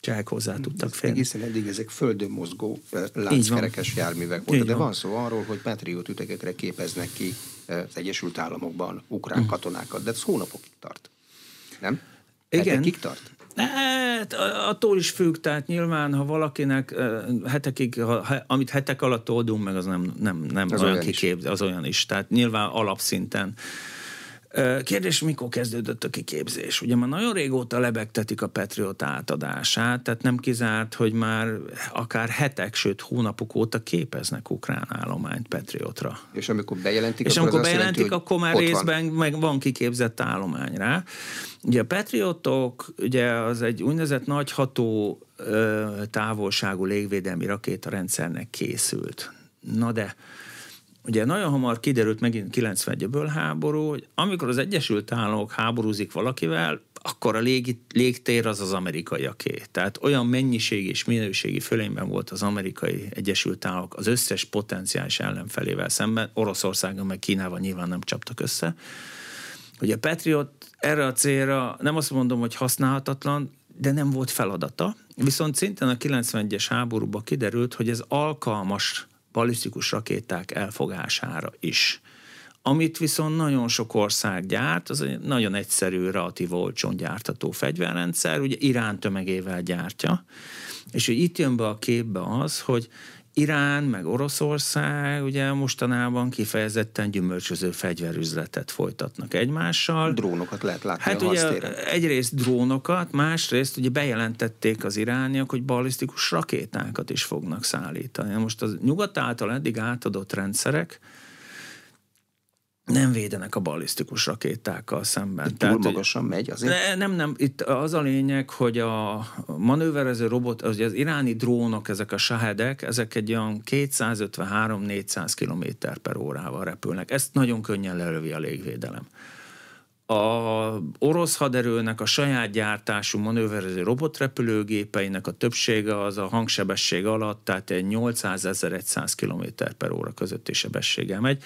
csehek hozzá tudtak férni. Egészen eddig ezek földön mozgó lánckerekes járművek voltak, de van. van szó arról, hogy Patriot ütegekre képeznek ki az Egyesült Államokban ukrán mm. katonákat, de ez hónapokig tart. Nem? Igen. Hetekig tart? Hát, attól is függ, tehát nyilván, ha valakinek hetekig, ha, amit hetek alatt oldunk meg, az nem, nem, nem az olyan, olyan kiképz, az olyan is. Tehát nyilván alapszinten Kérdés, mikor kezdődött a kiképzés? Ugye már nagyon régóta lebegtetik a Patriot átadását, tehát nem kizárt, hogy már akár hetek, sőt hónapok óta képeznek ukrán állományt Patriotra. És amikor bejelentik, és akkor amikor bejelentik, jelenti, akkor már részben van. meg van kiképzett állomány rá. Ugye a Patriotok, ugye az egy úgynevezett nagyható távolságú légvédelmi rakétarendszernek készült. Na de ugye nagyon hamar kiderült megint 91-ből háború, hogy amikor az Egyesült Államok háborúzik valakivel, akkor a légi, légtér az az amerikaiaké. Tehát olyan mennyiség és minőségi fölényben volt az amerikai Egyesült Államok az összes potenciális ellenfelével szemben, Oroszországon meg Kínával nyilván nem csaptak össze, hogy a Patriot erre a célra nem azt mondom, hogy használhatatlan, de nem volt feladata. Viszont szintén a 91-es háborúban kiderült, hogy ez alkalmas balisztikus rakéták elfogására is. Amit viszont nagyon sok ország gyárt, az egy nagyon egyszerű, relatív olcsón gyártató fegyverrendszer, ugye Irán tömegével gyártja, és hogy itt jön be a képbe az, hogy Irán, meg Oroszország ugye mostanában kifejezetten gyümölcsöző fegyverüzletet folytatnak egymással. Drónokat lehet látni hát a ugye egyrészt drónokat, másrészt ugye bejelentették az irániak, hogy ballisztikus rakétákat is fognak szállítani. Most az nyugat által eddig átadott rendszerek, nem védenek a ballisztikus rakétákkal szemben. Túl Tehát, magasan megy azért? Ne, nem, nem. Itt az a lényeg, hogy a manőverező robot, az, az iráni drónok, ezek a sahedek, ezek egy olyan 253-400 km per órával repülnek. Ezt nagyon könnyen lelövi a légvédelem. A orosz haderőnek a saját gyártású manőverező robotrepülőgépeinek a többsége az a hangsebesség alatt, tehát egy 800-1100 km per óra közötti sebességgel megy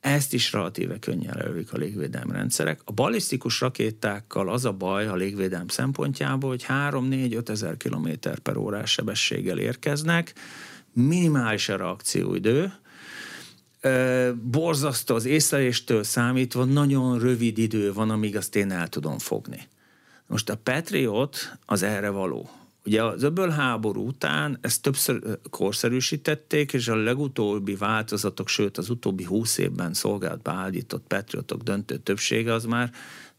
ezt is relatíve könnyen elődik a légvédelmi rendszerek. A balisztikus rakétákkal az a baj a légvédelem szempontjából, hogy 3-4-5 ezer km per órás sebességgel érkeznek, minimális a reakcióidő, borzasztó az észleléstől számítva, nagyon rövid idő van, amíg azt én el tudom fogni. Most a Patriot az erre való. Ugye az öböl háború után ezt többször korszerűsítették, és a legutóbbi változatok, sőt az utóbbi húsz évben szolgálatba állított patriotok döntő többsége az már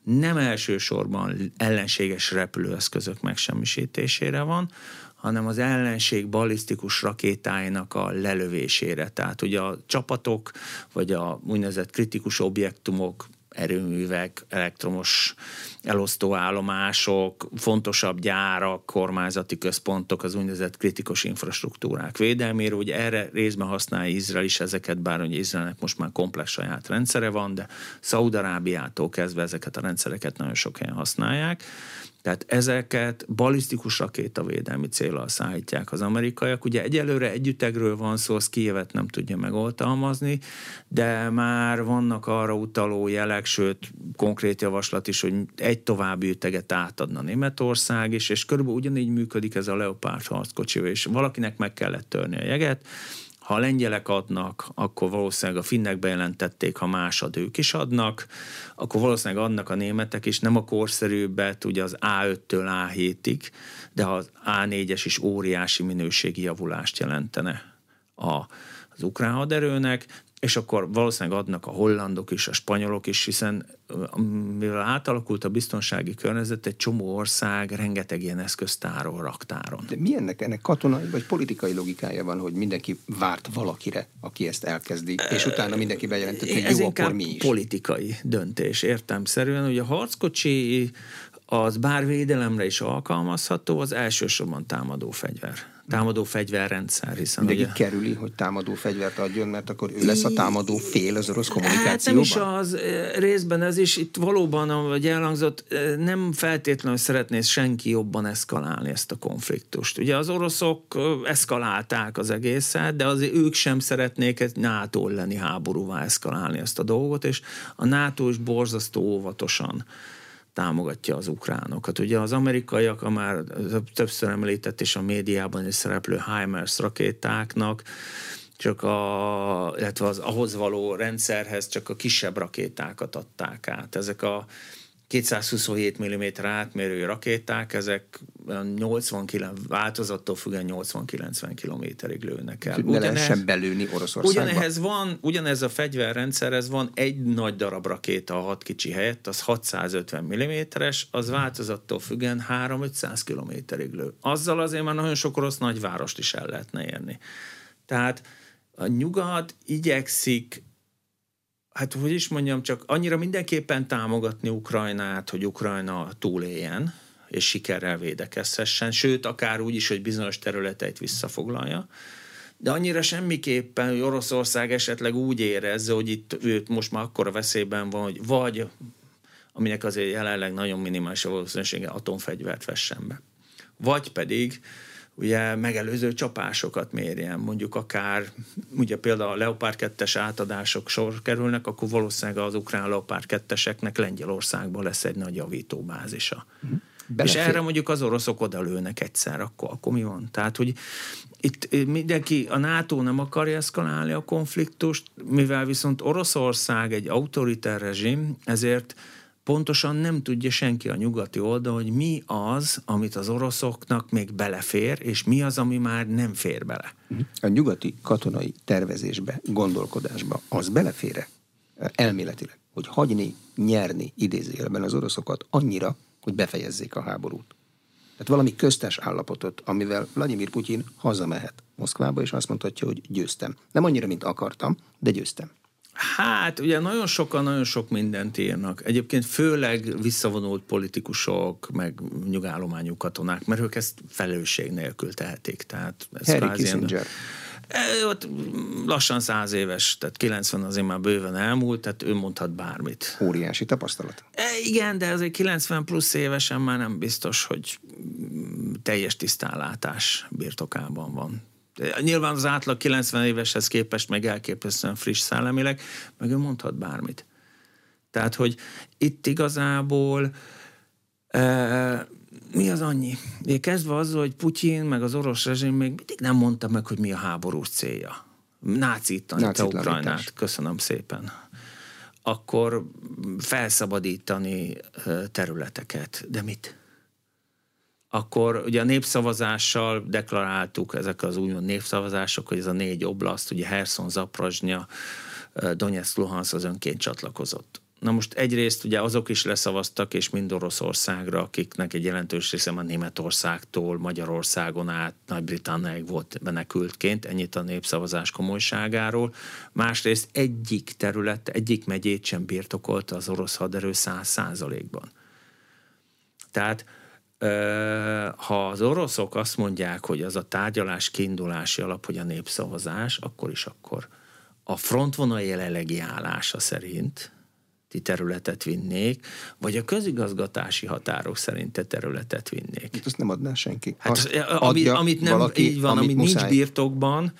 nem elsősorban ellenséges repülőeszközök megsemmisítésére van, hanem az ellenség balisztikus rakétáinak a lelövésére. Tehát ugye a csapatok, vagy a úgynevezett kritikus objektumok erőművek, elektromos elosztóállomások, fontosabb gyárak, kormányzati központok, az úgynevezett kritikus infrastruktúrák védelmére. Ugye erre részben használja Izrael is ezeket, bár hogy Izraelnek most már komplex saját rendszere van, de Szaudarábiától kezdve ezeket a rendszereket nagyon sok helyen használják. Tehát ezeket balisztikus rakétavédelmi célral szállítják az amerikaiak. Ugye egyelőre együttegről van szó, az Kijevet nem tudja megoltalmazni, de már vannak arra utaló jelek, sőt konkrét javaslat is, hogy egy további üteget átadna Németország is, és körülbelül ugyanígy működik ez a Leopard harckocsi, és valakinek meg kellett törni a jeget, Ha a lengyelek adnak, akkor valószínűleg a finnek bejelentették, ha másod ők is adnak, akkor valószínűleg adnak a németek is, nem a korszerűbbet, ugye az A5-től A7-ig, de az A4-es is óriási minőségi javulást jelentene a, az ukrán haderőnek, és akkor valószínűleg adnak a hollandok is, a spanyolok is, hiszen mivel átalakult a biztonsági környezet, egy csomó ország rengeteg ilyen eszköztáról, raktáron. De mi ennek, ennek katonai vagy politikai logikája van, hogy mindenki várt valakire, aki ezt elkezdi, és utána mindenki bejelentett, hogy Ez jó, akkor mi is? politikai döntés, értelmszerűen. Ugye a harckocsi az bár védelemre is alkalmazható, az elsősorban támadó fegyver támadó fegyverrendszer, hiszen Mindenki ugye... kerüli, hogy támadó fegyvert adjon, mert akkor ő lesz a támadó fél az orosz kommunikációban? Hát nem is az, részben ez is, itt valóban, ahogy elhangzott, nem feltétlenül szeretné senki jobban eszkalálni ezt a konfliktust. Ugye az oroszok eszkalálták az egészet, de azért ők sem szeretnék egy NATO lenni háborúvá eszkalálni ezt a dolgot, és a NATO is borzasztó óvatosan támogatja az ukránokat. Ugye az amerikaiak, a már többször említett és a médiában is szereplő HIMARS rakétáknak, csak a, illetve az ahhoz való rendszerhez csak a kisebb rakétákat adták át. Ezek a 227 mm átmérő rakéták, ezek 89, változattól függően 80-90 kilométerig lőnek el. Ne lehessen belőni Oroszországba. Ugyanehhez van, ugyanez a fegyverrendszerhez van egy nagy darab rakéta a hat kicsi helyett, az 650 mm-es, az változattól függően 3-500 kilométerig lő. Azzal azért már nagyon sok orosz nagyvárost is el lehetne érni. Tehát a nyugat igyekszik hát hogy is mondjam, csak annyira mindenképpen támogatni Ukrajnát, hogy Ukrajna túléljen, és sikerrel védekezhessen, sőt, akár úgy is, hogy bizonyos területeit visszafoglalja, de annyira semmiképpen, hogy Oroszország esetleg úgy érezze, hogy itt őt most már akkora veszélyben van, hogy vagy, aminek azért jelenleg nagyon minimális a valószínűsége, atomfegyvert vessen be. Vagy pedig ugye megelőző csapásokat mérjen, mondjuk akár, ugye például a Leopard 2-es átadások sor kerülnek, akkor valószínűleg az ukrán Leopard 2-eseknek Lengyelországban lesz egy nagy javítóbázisa. Mhm. Belefér. És erre mondjuk az oroszok odalőnek egyszer, akkor, akkor mi van? Tehát, hogy itt mindenki, a NATO nem akarja eszkalálni a konfliktust, mivel viszont Oroszország egy autoritár rezsim, ezért pontosan nem tudja senki a nyugati oldal, hogy mi az, amit az oroszoknak még belefér, és mi az, ami már nem fér bele. A nyugati katonai tervezésbe, gondolkodásba az belefére elméletileg, hogy hagyni, nyerni idézőjelben az oroszokat annyira, hogy befejezzék a háborút. Tehát valami köztes állapotot, amivel Vladimir Putyin hazamehet Moszkvába, és azt mondhatja, hogy győztem. Nem annyira, mint akartam, de győztem. Hát, ugye nagyon sokan nagyon sok mindent írnak. Egyébként főleg visszavonult politikusok, meg nyugállományú katonák, mert ők ezt felelősség nélkül tehetik. Tehát ez Harry Kissinger. E, ott lassan száz éves, tehát 90 azért már bőven elmúlt, tehát ő mondhat bármit. Óriási tapasztalat. E, igen, de azért 90 plusz évesen már nem biztos, hogy teljes tisztánlátás birtokában van. Nyilván az átlag 90 éveshez képest meg elképesztően friss szellemileg, meg ő mondhat bármit. Tehát, hogy itt igazából e, mi az annyi? Én kezdve azzal, hogy Putyin meg az orosz rezsim még mindig nem mondta meg, hogy mi a háborús célja. Nácítani a Ukrajnát. Köszönöm szépen. Akkor felszabadítani területeket. De mit? Akkor ugye a népszavazással deklaráltuk ezek az úgymond népszavazások, hogy ez a négy oblaszt, ugye Herson, Zaprajnya, Donetsk, Luhansk az önként csatlakozott. Na most egyrészt ugye azok is leszavaztak, és mind Oroszországra, akiknek egy jelentős része a Németországtól, Magyarországon át, Nagy-Britanniáig volt menekültként, ennyit a népszavazás komolyságáról. Másrészt egyik terület, egyik megyét sem birtokolta az orosz haderő száz százalékban. Tehát ha az oroszok azt mondják, hogy az a tárgyalás kiindulási alap, hogy a népszavazás, akkor is akkor a frontvonal jelenlegi állása szerint ti területet vinnék, vagy a közigazgatási határok szerint te területet vinnék. Itt azt nem adná senki. Hát, az, amit, amit nem valaki, így van, amit, amit nincs birtokban,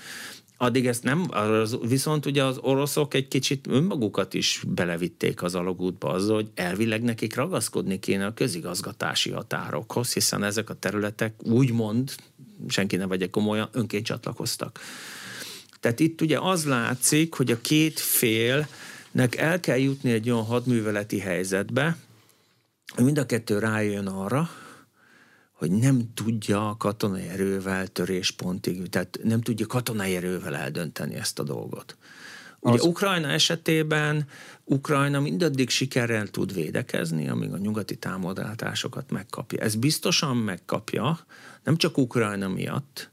addig ezt nem, az, viszont ugye az oroszok egy kicsit önmagukat is belevitték az alagútba azzal, hogy elvileg nekik ragaszkodni kéne a közigazgatási határokhoz, hiszen ezek a területek úgymond, senki ne vegye komolyan, önként csatlakoztak. Tehát itt ugye az látszik, hogy a két félnek el kell jutni egy olyan hadműveleti helyzetbe, hogy mind a kettő rájön arra, hogy nem tudja katonai erővel töréspontig, tehát nem tudja katonai erővel eldönteni ezt a dolgot. Ugye az... Ukrajna esetében Ukrajna mindaddig sikerrel tud védekezni, amíg a nyugati támogatásokat megkapja. Ez biztosan megkapja, nem csak Ukrajna miatt.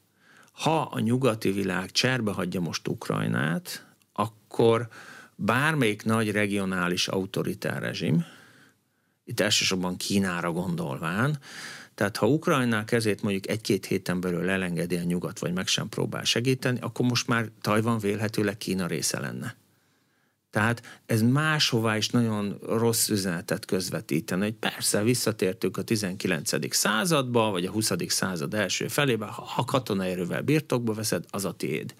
Ha a nyugati világ cserbe hagyja most Ukrajnát, akkor bármelyik nagy regionális autoritár rezsim, itt elsősorban Kínára gondolván, tehát ha Ukrajna kezét mondjuk egy-két héten belül elengedi a nyugat, vagy meg sem próbál segíteni, akkor most már Tajvan vélhetőleg Kína része lenne. Tehát ez máshová is nagyon rossz üzenetet közvetíteni, hogy persze visszatértünk a 19. századba, vagy a 20. század első felébe, ha katonai erővel birtokba veszed, az a tiéd.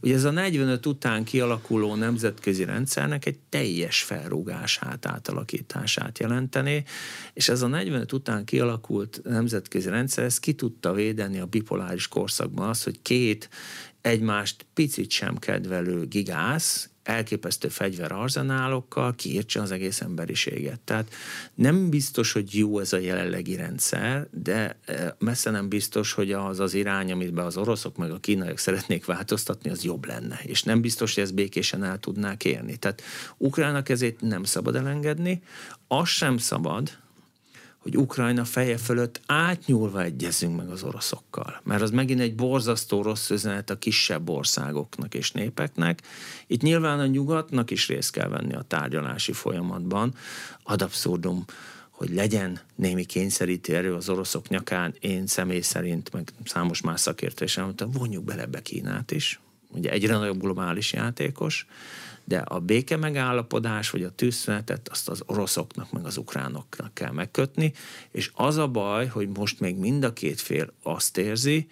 Ugye ez a 45 után kialakuló nemzetközi rendszernek egy teljes felrúgását, átalakítását jelenteni, és ez a 45 után kialakult nemzetközi rendszer, ez ki tudta védeni a bipoláris korszakban azt, hogy két egymást picit sem kedvelő gigász elképesztő fegyverarzenálokkal kiírtsa az egész emberiséget. Tehát nem biztos, hogy jó ez a jelenlegi rendszer, de e, messze nem biztos, hogy az az irány, amit be az oroszok meg a kínaiak szeretnék változtatni, az jobb lenne. És nem biztos, hogy ezt békésen el tudnák érni. Tehát Ukrának ezért nem szabad elengedni, az sem szabad, hogy Ukrajna feje fölött átnyúlva egyezünk meg az oroszokkal. Mert az megint egy borzasztó rossz üzenet a kisebb országoknak és népeknek. Itt nyilván a nyugatnak is részt kell venni a tárgyalási folyamatban. Ad abszurdum, hogy legyen némi kényszeríti erő az oroszok nyakán, én személy szerint, meg számos más szakértő is elmondta, vonjuk bele be Kínát is. Ugye egyre nagyobb globális játékos, de a béke megállapodás, vagy a tűzszünetet azt az oroszoknak, meg az ukránoknak kell megkötni, és az a baj, hogy most még mind a két fél azt érzi,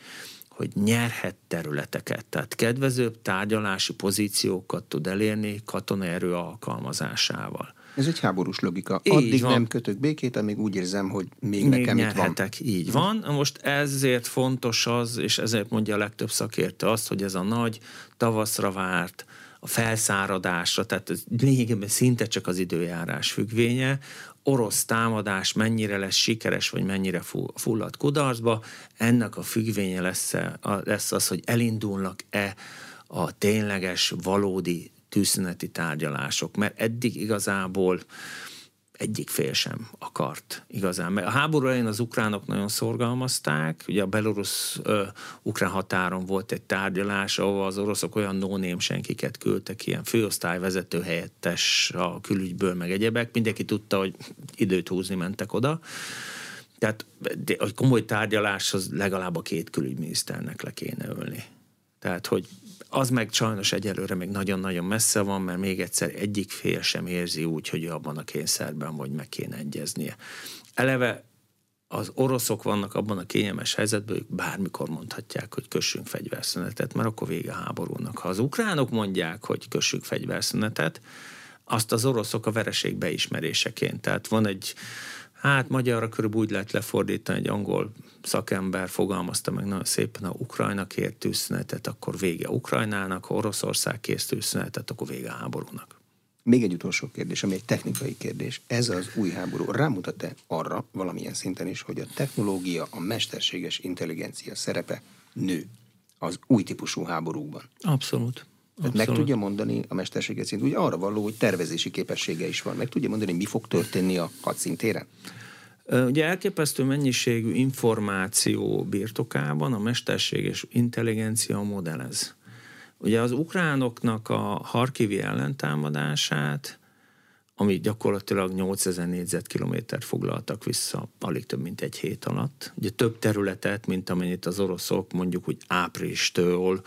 hogy nyerhet területeket, tehát kedvezőbb tárgyalási pozíciókat tud elérni katonai erő alkalmazásával. Ez egy háborús logika. Így Addig van. nem kötök békét, amíg úgy érzem, hogy még, még nekem nyerhetek. itt van. Így van. Most ezért fontos az, és ezért mondja a legtöbb szakértő azt, hogy ez a nagy tavaszra várt, a felszáradásra, tehát ez lényegében szinte csak az időjárás függvénye, orosz támadás mennyire lesz sikeres, vagy mennyire fullad kudarcba, ennek a függvénye lesz, lesz az, hogy elindulnak-e a tényleges, valódi tűzszüneti tárgyalások, mert eddig igazából egyik fél sem akart igazán. Mert a háború elején az ukránok nagyon szorgalmazták, ugye a belorusz-ukrán határon volt egy tárgyalás, ahol az oroszok olyan no senkiket küldtek, ilyen főosztályvezető helyettes a külügyből, meg egyebek, mindenki tudta, hogy időt húzni mentek oda. Tehát egy komoly tárgyaláshoz legalább a két külügyminiszternek le kéne ülni. Tehát, hogy az meg sajnos egyelőre még nagyon-nagyon messze van, mert még egyszer egyik fél sem érzi úgy, hogy abban a kényszerben, hogy meg kéne egyeznie. Eleve az oroszok vannak abban a kényelmes helyzetben, ők bármikor mondhatják, hogy kössünk fegyverszünetet, mert akkor vége a háborúnak. Ha az ukránok mondják, hogy kössünk fegyverszünetet, azt az oroszok a vereség beismeréseként. Tehát van egy Hát magyarra körülbelül úgy lehet lefordítani, egy angol szakember fogalmazta meg nagyon szépen, ha Ukrajna kért tűzszünetet, akkor vége Ukrajnának, ha Oroszország kész tűzszünetet, akkor vége a háborúnak. Még egy utolsó kérdés, ami egy technikai kérdés. Ez az új háború rámutat-e arra valamilyen szinten is, hogy a technológia, a mesterséges intelligencia szerepe nő az új típusú háborúkban? Abszolút. Tehát meg tudja mondani a mesterséget szint, ugye arra való, hogy tervezési képessége is van. Meg tudja mondani, mi fog történni a hadszintéren? Ugye elképesztő mennyiségű információ birtokában a mesterséges intelligencia modellez. Ugye az ukránoknak a Harkivi ellentámadását, ami gyakorlatilag 8000 négyzetkilométert foglaltak vissza alig több mint egy hét alatt. Ugye több területet, mint amennyit az oroszok mondjuk hogy áprilistől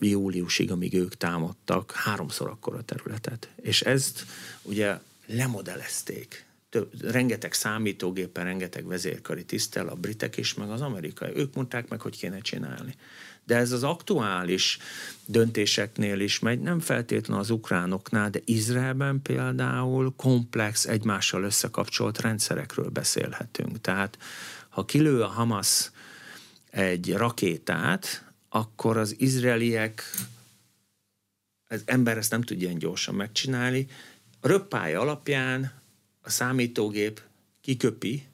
júliusig, amíg ők támadtak, háromszor akkora területet. És ezt ugye lemodellezték. Több, rengeteg számítógépen, rengeteg vezérkari tisztel, a britek is, meg az amerikai. Ők mondták meg, hogy kéne csinálni. De ez az aktuális döntéseknél is megy, nem feltétlenül az ukránoknál, de Izraelben például komplex, egymással összekapcsolt rendszerekről beszélhetünk. Tehát ha kilő a Hamas egy rakétát, akkor az izraeliek, az ember ezt nem tudja ilyen gyorsan megcsinálni. A röppája alapján a számítógép kiköpi,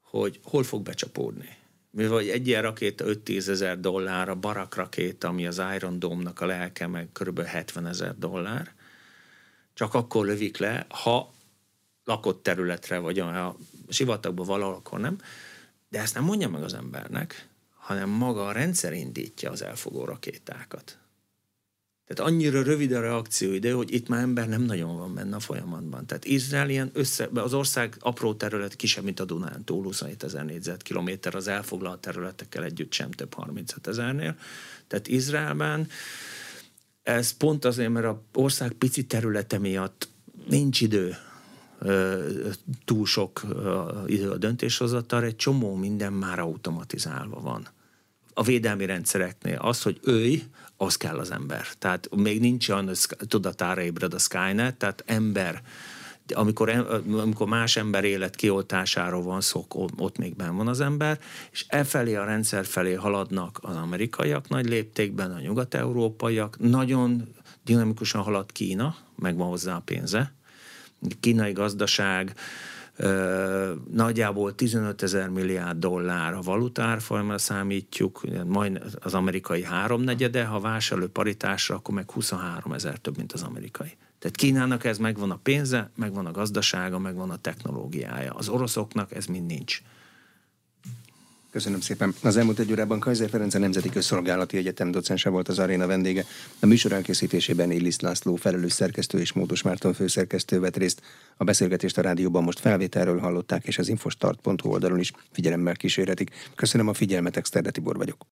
hogy hol fog becsapódni. Mivel hogy egy ilyen rakéta 5-10 ezer dollár, a Barak rakéta, ami az Iron Dome-nak a lelke, meg kb. 70 ezer dollár, csak akkor lövik le, ha lakott területre, vagy a sivatagban valahol, akkor nem. De ezt nem mondja meg az embernek, hanem maga a rendszer indítja az elfogó rakétákat. Tehát annyira rövid a reakcióidő, hogy itt már ember nem nagyon van benne a folyamatban. Tehát Izrael ilyen össze, az ország apró terület kisebb, mint a Dunán túl, 27 ezer négyzetkilométer, az elfoglalt területekkel együtt sem több 35 ezernél. Tehát Izraelben ez pont azért, mert az ország pici területe miatt nincs idő túl sok idő a döntéshozatal, egy csomó minden már automatizálva van. A védelmi rendszereknél. Az, hogy őj, az kell az ember. Tehát még nincs olyan tudatára ébred a Skynet, tehát ember, amikor, amikor más ember élet kioltásáról van szó, ott még benn van az ember, és e felé a rendszer felé haladnak az amerikaiak nagy léptékben, a nyugat-európaiak, nagyon dinamikusan halad Kína, megvan hozzá a pénze, kínai gazdaság nagyjából 15 ezer milliárd dollár a valutárfolyamra számítjuk, majd az amerikai háromnegyede, ha vásárló paritásra, akkor meg 23 ezer több, mint az amerikai. Tehát Kínának ez megvan a pénze, megvan a gazdasága, megvan a technológiája. Az oroszoknak ez mind nincs. Köszönöm szépen. Az elmúlt egy órában Kaiser Ferenc a Nemzeti Közszolgálati Egyetem docense volt az aréna vendége. A műsor elkészítésében Illis László, felelős szerkesztő és Módos Márton főszerkesztő vett részt. A beszélgetést a rádióban most felvételről hallották, és az infostart.hu oldalon is figyelemmel kísérhetik. Köszönöm a figyelmet, Exterde Tibor vagyok.